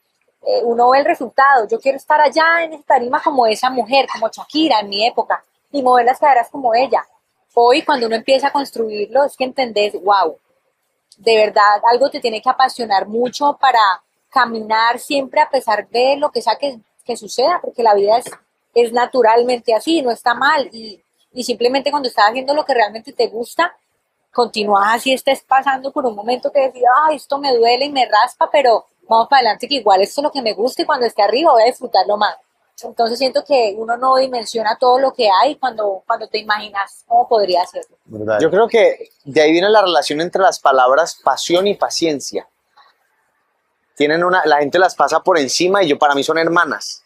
eh, uno ve el resultado. Yo quiero estar allá en esa tarima como esa mujer, como Shakira en mi época, y mover las caderas como ella. Hoy, cuando uno empieza a construirlo, es que entendés, wow, de verdad, algo te tiene que apasionar mucho para caminar siempre a pesar de lo que sea que, que suceda, porque la vida es, es naturalmente así, no está mal. Y, y simplemente cuando estás haciendo lo que realmente te gusta, continúas así, estés pasando por un momento que decís, ay, esto me duele y me raspa, pero vamos para adelante, que igual esto es lo que me gusta y cuando esté arriba voy a disfrutarlo más. Entonces siento que uno no dimensiona todo lo que hay cuando, cuando te imaginas cómo podría hacerlo. Brutal. Yo creo que de ahí viene la relación entre las palabras pasión y paciencia. Tienen una, la gente las pasa por encima y yo para mí son hermanas.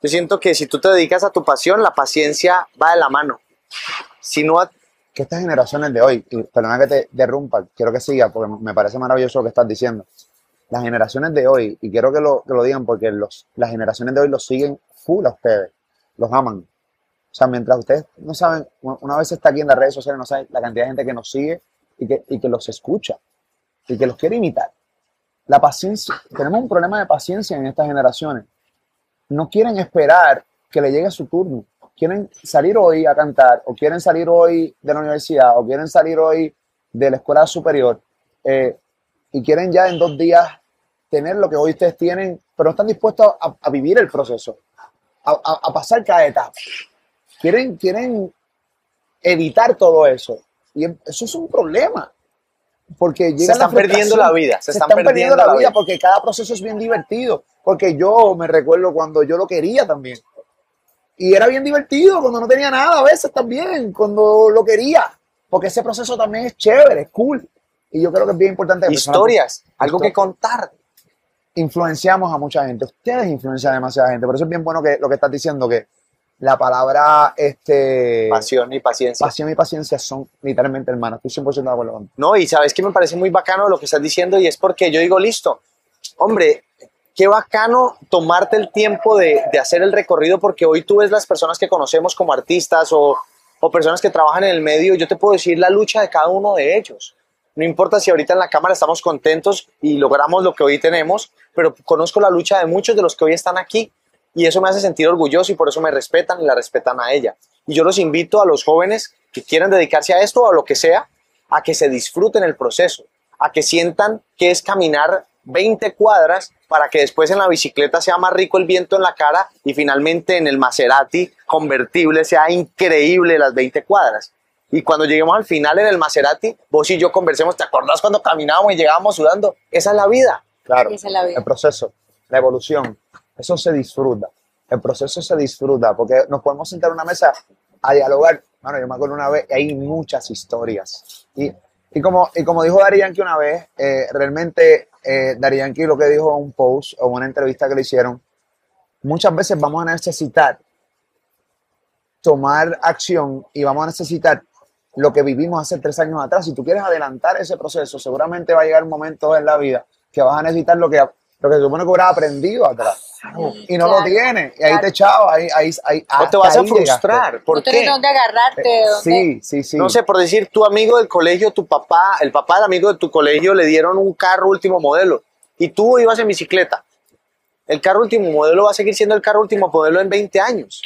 Yo siento que si tú te dedicas a tu pasión, la paciencia va de la mano. Si no, a- que estas generaciones de hoy, y perdona que te derrumpa, quiero que siga porque me parece maravilloso lo que estás diciendo. Las generaciones de hoy, y quiero que lo, que lo digan porque los, las generaciones de hoy los siguen full a ustedes, los aman. O sea, mientras ustedes no saben, una vez está aquí en las redes sociales, no saben la cantidad de gente que nos sigue y que, y que los escucha y que los quiere imitar. La paciencia, tenemos un problema de paciencia en estas generaciones. No quieren esperar que le llegue su turno quieren salir hoy a cantar o quieren salir hoy de la universidad o quieren salir hoy de la escuela superior eh, y quieren ya en dos días tener lo que hoy ustedes tienen, pero no están dispuestos a, a vivir el proceso, a, a- a pasar cada etapa. Quieren, quieren evitar todo eso. Y em- eso es un problema. Porque llega están perdiendo la vida, Se, están, perdiendo, la, vida, porque cada proceso es bien divertido. Porque yo me recuerdo cuando yo lo quería también. Y era bien divertido cuando no tenía nada a veces también, cuando lo quería. Porque ese proceso también es chévere, es cool. Y yo creo que es bien importante. historias, algo que contar. influenciamos a mucha gente. Ustedes influencian a demasiada gente. Por eso es bien bueno que lo que estás diciendo, que la palabra este, Pasión y paciencia. pasión y paciencia son literalmente hermanas. Estoy 100% de acuerdo contigo. No, y sabes que me parece muy bacano lo que estás diciendo y es porque yo digo, listo, hombre, qué bacano tomarte el tiempo de, de hacer el recorrido porque hoy tú ves las personas que conocemos como artistas o, o personas que trabajan en el medio yo te puedo decir la lucha de cada uno de ellos. No importa si ahorita en la cámara estamos contentos y logramos lo que hoy tenemos, pero conozco la lucha de muchos de los que hoy están aquí y eso me hace sentir orgulloso y por eso me respetan y la respetan a ella. Y yo los invito a los jóvenes que quieren dedicarse a esto o a lo que sea, a que se disfruten el proceso, a que sientan que es caminar 20 cuadras para que después en la bicicleta sea más rico el viento en la cara y finalmente en el Maserati convertible sea increíble las 20 cuadras. Y cuando lleguemos al final en el Maserati, vos y yo conversemos, ¿te acordás cuando caminábamos y llegábamos sudando? Esa es la vida. Claro. Esa es la vida. El proceso, la evolución, eso se disfruta. El proceso se disfruta porque nos podemos sentar en una mesa a dialogar. Bueno, yo me acuerdo una vez, hay muchas historias. Y, y, como, y como dijo Dari Yankee una vez, eh, realmente eh, Dari Yankee lo que dijo en un post o una entrevista que le hicieron, muchas veces vamos a necesitar tomar acción y vamos a necesitar lo que vivimos hace tres años atrás. Si tú quieres adelantar ese proceso, seguramente va a llegar un momento en la vida que vas a necesitar lo que, lo que se supone que hubieras aprendido atrás. Sí, y no lo claro, tiene. Y ahí claro. te echaba, ahí, ahí, ahí, O te vas a frustrar. ¿Por no tienes qué? dónde agarrarte, de dónde... Sí, sí, sí. No sé, por decir, tu amigo del colegio, tu papá, el papá del amigo de tu colegio le dieron un carro último modelo y tú ibas en bicicleta. El carro último modelo va a seguir siendo el carro último modelo en 20 años.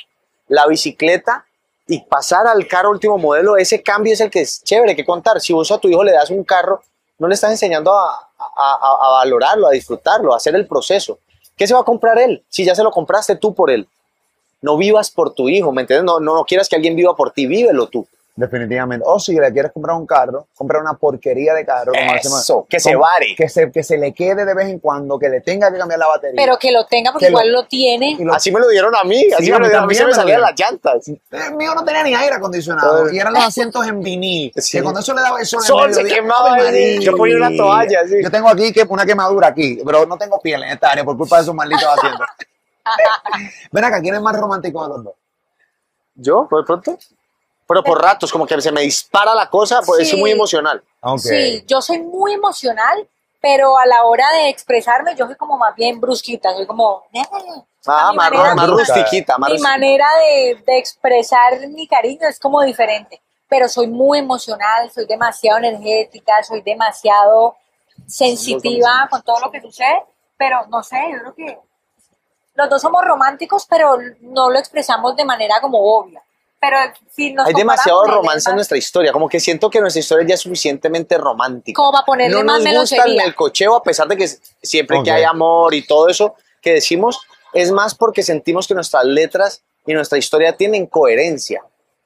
La bicicleta y pasar al carro último modelo, ese cambio es el que es chévere que contar. Si vos a tu hijo le das un carro, no le estás enseñando a, a- valorarlo, a disfrutarlo, a hacer el proceso. ¿Qué se va a comprar él? Si ya se lo compraste tú por él. No vivas por tu hijo, ¿me entiendes? No, no, no quieras que alguien viva por ti, vívelo tú. Definitivamente. O si le quieres comprar un carro, comprar una porquería de carro. como decimos, Eso, que se vare. Que se, que se le quede de vez en cuando, que le tenga que cambiar la batería. Pero que lo tenga porque Que igual lo tiene. Lo- Así me lo dieron a mí, así Sí, me a lo dieron a mí, se también me salían las llantas. El mío no tenía ni aire acondicionado y eran los asientos en vinil. (laughs) Sí. Que cuando eso le daba el sol, en Sol, se quemaba yo ponía una toalla, sí. Yo tengo aquí que, una quemadura aquí, pero no tengo piel en esta área por culpa de esos malditos (laughs) asientos. Ven acá, ¿quién es más romántico de los dos? ¿Yo, por de pronto? Pero por ratos, como que se me dispara la cosa, pues Sí. es muy emocional. Sí, yo soy muy emocional, pero a la hora de expresarme yo soy como más bien brusquita, soy como... Ah, mi más, manera- más mi- rustiquita, más mi rustiquita. manera de, de expresar mi cariño es como diferente, pero soy muy emocional, soy demasiado energética, soy demasiado sensitiva con todo lo que sucede, pero no sé, yo creo que los dos somos románticos, pero no lo expresamos de manera como obvia. Pero si nos Hay demasiado romance en nuestra historia, como que siento que nuestra historia ya es suficientemente romántica. Como para ponerle no más nos gusta el melcocheo, a pesar de que siempre que Ok. hay amor y todo eso que decimos, es más porque sentimos que nuestras letras y nuestra historia tienen coherencia.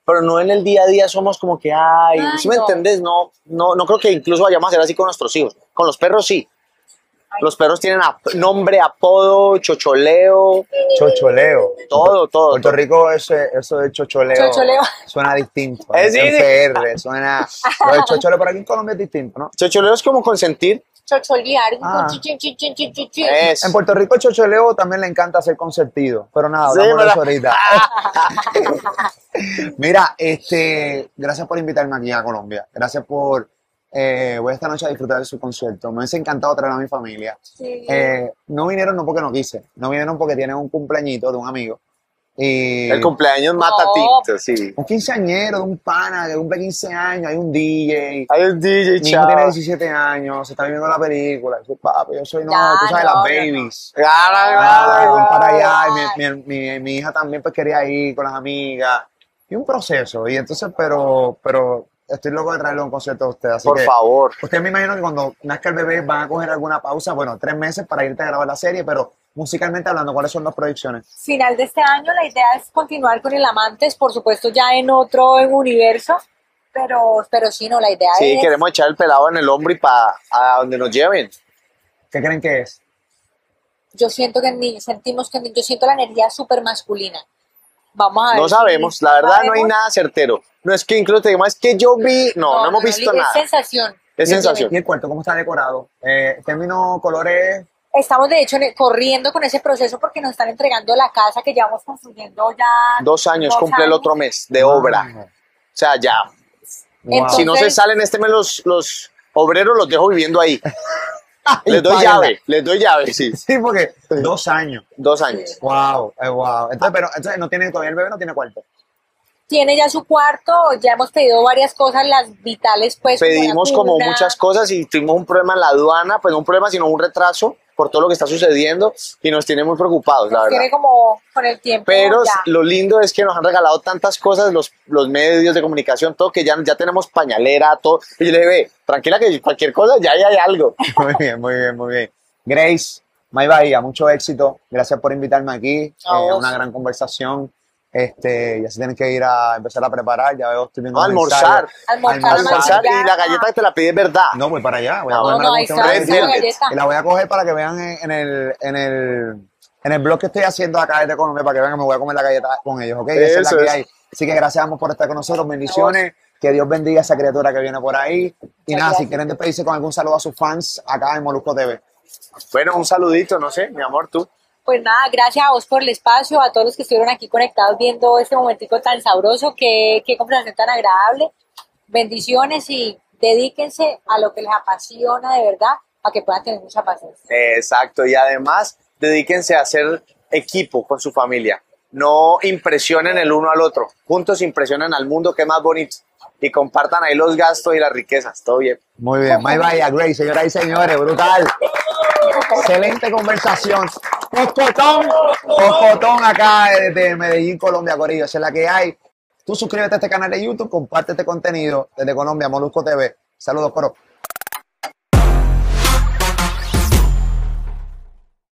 Pero no en el día a día somos como que, ay, Ay, si me no. entendés? No, no, no creo que incluso vayamos a hacer así con nuestros hijos. Con los perros sí. Los perros tienen ap- nombre, apodo, chocholeo, Chocholeo. todo, todo. Puerto todo. Rico, ese, eso de chocholeo, Chocholeo. suena distinto. Eh, sí, sí. PR, suena. Lo de chocholeo por aquí en Colombia es distinto, ¿no? Chocholeo es como consentir. chocholear, Ah. Es. En Puerto Rico, el chocholeo también le encanta ser consentido, pero nada, Sí, hablamos de eso ahorita. (laughs) (laughs) Mira, este, gracias por invitarme aquí a Colombia. Gracias por. Eh, voy esta noche a disfrutar de su concierto. Me hubiese encantado traer a mi familia. Sí. Eh, no vinieron no porque no quise, no vinieron porque tienen un cumpleañito de un amigo. Y El cumpleaños mata No. tinto, sí. un quinceañero de un pana que cumple 15 años, hay un DJ. Hay un DJ, Mi hijo tiene chao. 17 años, se está viendo la película. Yo, papi, yo soy, no, Ya, tú sabes, no, las no, babies. Claro, Ah, claro, van para allá, y mi, mi- mi- mi hija también pues quería ir con las amigas. Y un proceso, y entonces, pero, pero estoy loco de traerle un concierto a usted. Así Por que, favor. Usted me imagino que cuando nazca el bebé van a coger alguna pausa, bueno, tres meses para irte a grabar la serie, pero musicalmente hablando, ¿cuáles son las proyecciones? Final de este año la idea es continuar con el Amantes, por supuesto ya en otro universo, pero, pero sí, no, la idea Sí, es... queremos echar el pelado en el hombro y para a donde nos lleven. ¿Qué creen que es? Yo siento que ni, sentimos que ni- yo siento la energía súper masculina. Vamos a ver. No sabemos, la verdad no hay nada certero. No es que incluso te digamos, es que yo vi, no, no, hemos visto es nada. sensación. Es sensación. ¿Y el cuarto cómo está decorado? Eh, término colores, Estamos de hecho corriendo con ese proceso porque nos están entregando la casa que llevamos construyendo ya Dos años, dos cumple el otro mes de obra. Wow. O sea, ya. Entonces- Si no se salen este mes los, los obreros, los dejo viviendo ahí. (laughs) les doy llave, les doy llave, sí. (laughs) Sí, porque dos años. Dos años. Wow, eh, wow. Entonces, pero entonces no tiene todavía el bebé no tiene cuarto. Tiene ya su cuarto, ya hemos pedido varias cosas, las vitales pues. la Pedimos como muchas cosas y tuvimos un problema en la aduana, pues no un problema, sino un retraso por todo lo que está sucediendo y nos tiene muy preocupados, la Nos verdad. tiene como con el tiempo. Pero ya. lo lindo es que nos han regalado tantas cosas los, los medios de comunicación, todo, que ya, ya tenemos pañalera, todo. Y yo le dije, ve, tranquila que cualquier cosa ya, ya hay algo. (laughs) Muy bien, muy bien, muy bien. Grace, May Bahía, mucho éxito. Gracias por invitarme aquí. Eh, una gran conversación. Este, ya se tienen que ir a empezar a preparar. Ya veo, estoy viendo No, almorzar. Almorzar, Almorzar y la galleta que te la pide es verdad. No, voy para allá. Voy a No, no, de ahí está la Velvet. galleta. Y la voy a coger para que vean en, en el, en el, en el blog que estoy haciendo acá desde Colombia, para que vean que me voy a comer la galleta con ellos, ¿ok? Esa es Eso la que es. hay. Así que gracias por estar con nosotros. Bendiciones. Que Dios bendiga a esa criatura que viene por ahí. Y nada, si quieren despedirse con algún saludo a sus fans acá en Molusco TV. Bueno, un saludito, no sé, mi amor, tú. Pues nada, gracias a vos por el espacio, a todos los que estuvieron aquí conectados viendo este momentico tan sabroso, qué, qué conversación tan agradable. Bendiciones y dedíquense a lo que les apasiona de verdad, para que puedan tener mucha paciencia. Exacto, y además dedíquense a hacer equipo con su familia. No impresionen el uno al otro. Juntos impresionen al mundo, que más bonito. Y compartan ahí los gastos y las riquezas. Todo bien. Muy bien, my vaya, Grace, señoras y señores, brutal. Excelente conversación. Coscotón, Coscotón acá desde Medellín, Colombia, Corillo. Esa es la que hay. Tú suscríbete a este canal de YouTube, comparte este contenido desde Colombia, Molusco TV. Saludos, Coro.